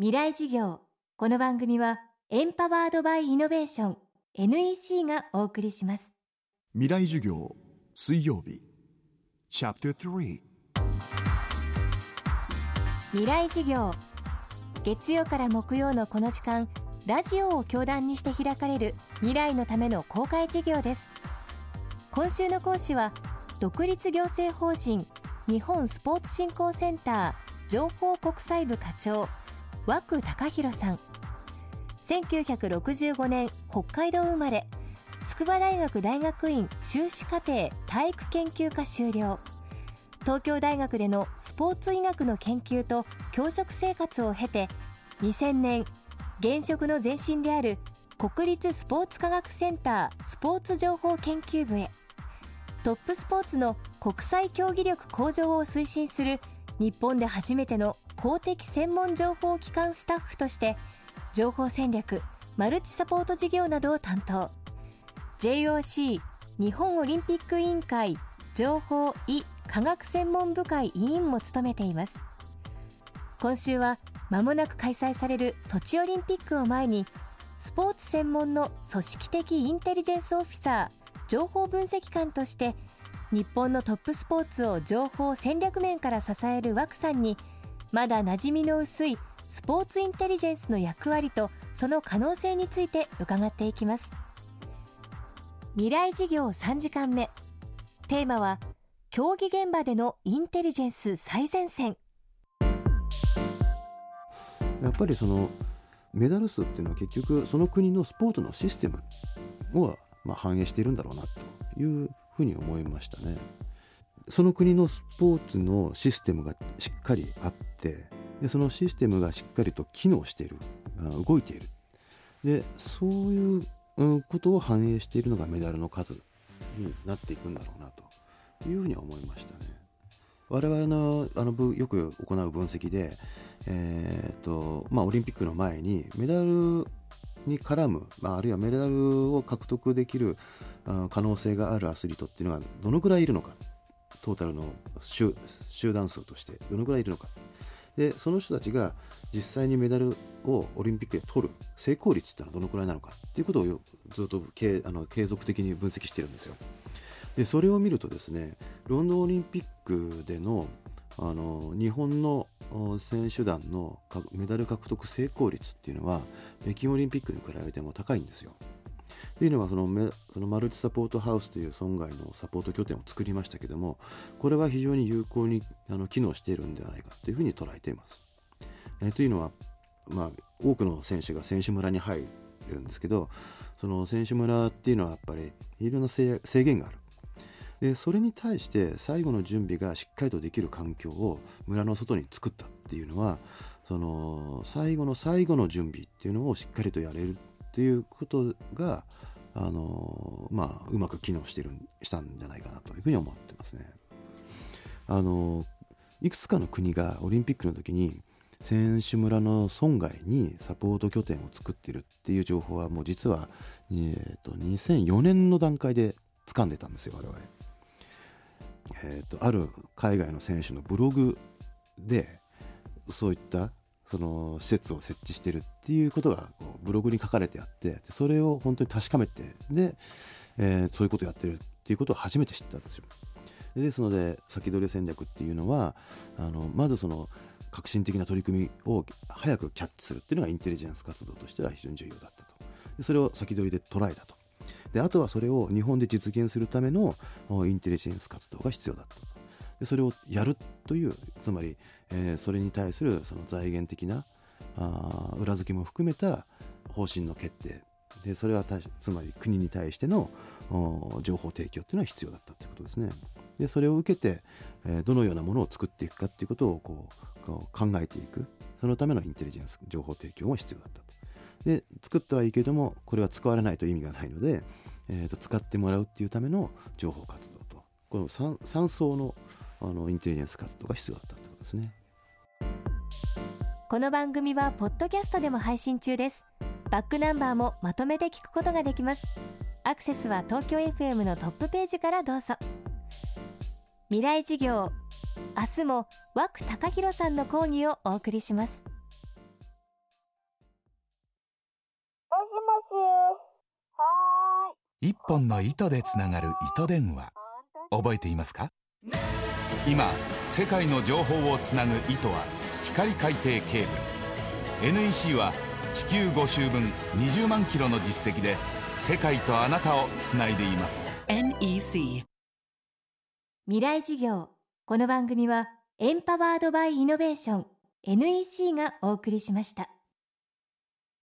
未来事業。この番組はエンパワードバイイノベーション NEC がお送りします。未来授業水曜日。チャプター3未来事業。月曜から木曜のこの時間ラジオを教壇にして開かれる未来のための公開事業です。今週の講師は独立行政法人日本スポーツ振興センター情報国際部課長和久隆弘さん。1965年北海道生まれ。筑波大学大学院修士課程体育研究科修了。東京大学でのスポーツ医学の研究と教職生活を経て2000年現職の前身である国立スポーツ科学センタースポーツ情報研究部へ。トップスポーツの国際競技力向上を推進する日本で初めての公的専門情報機関スタッフとして情報戦略マルチサポート事業などを担当。JOC 日本オリンピック委員会情報医科学専門部会委員も務めています。今週は間もなく開催されるソチオリンピックを前にスポーツ専門の組織的インテリジェンスオフィサー情報分析官として日本のトップスポーツを情報戦略面から支える枠さんにまだ馴染みの薄いスポーツインテリジェンスの役割とその可能性について伺っていきます。未来事業3時間目。テーマは競技現場でのインテリジェンス最前線。やっぱりそのメダル数っていうのは結局その国のスポーツのシステムをまあ反映しているんだろうなというふうに思いましたね。その国のスポーツのシステムがしっかりあってでそのシステムがしっかりと機能している。動いている。でそういうことを反映しているのがメダルの数になっていくんだろうなというふうに思いましたね。我々のあのよく行う分析で、えーとまあ、オリンピックの前にメダルに絡む、まあ、あるいはメダルを獲得できる可能性があるアスリートっていうのがどのくらいいるのか。トータルの集団数としてどのくらいいるのかでその人たちが実際にメダルをオリンピックで取る成功率っていうのはどのくらいなのかっていうことをずっと継あの継続的に分析してるんですよでそれを見るとですねロンドンオリンピックでのあの日本の選手団のメダル獲得成功率っていうのは北京オリンピックに比べても高いんですよ。というのはそのそのマルチサポートハウスという村外のサポート拠点を作りましたけどもこれは非常に有効にあの機能しているんではないかというふうに捉えています。えー、というのは、まあ、多くの選手が選手村に入るんですけどその選手村っていうのはやっぱりいろんな制限がある。でそれに対して最後の準備がしっかりとできる環境を村の外に作ったっていうのはその最後の最後の準備っていうのをしっかりとやれるっていうことがあのまあ、うまく機能してるしたんじゃないかなというふうに思ってますね。あのいくつかの国がオリンピックの時に選手村の村外にサポート拠点を作ってるっていう情報はもう実は、えーと、2004年の段階で掴んでたんですよ我々。えーとある海外の選手のブログでそういったその施設を設置してるっていうことがこうブログに書かれてあってそれを本当に確かめてで、えー、そういうことをやってるっていうことを初めて知ったんですよ。ですので先取り戦略っていうのはあのまずその革新的な取り組みを早くキャッチするっていうのがインテリジェンス活動としては非常に重要だったと。でそれを先取りで捉えたと。であとはそれを日本で実現するためのインテリジェンス活動が必要だったと。でそれをやるというつまり、えー、それに対するその財源的なあ裏付けも含めた方針の決定でそれはつまり国に対しての情報提供というのは必要だったということですね。でそれを受けて、えー、どのようなものを作っていくかということをこうこう考えていくそのためのインテリジェンス情報提供も必要だったと。で作ってはいいけれどもこれは使われないと意味がないので、えーと、使ってもらうっていうための情報活動とこの 3, 3層のあのインテリジェンス活動が必要だったってことですね。この番組はポッドキャストでも配信中です。バックナンバーもまとめて聞くことができます。アクセスは東京 FM のトップページからどうぞ。未来事業明日も枠高弘さんの講義をお送りします。もしもし。はい。一本の糸でつながる糸電話。覚えていますか？今世界の情報をつなぐ糸は光海底ケーブル。NEC は地球5周分20万キロの実績で世界とあなたをつないでいます。NEC 未来授業。この番組はエンパワードバイイノベーション。NEC がお送りしました。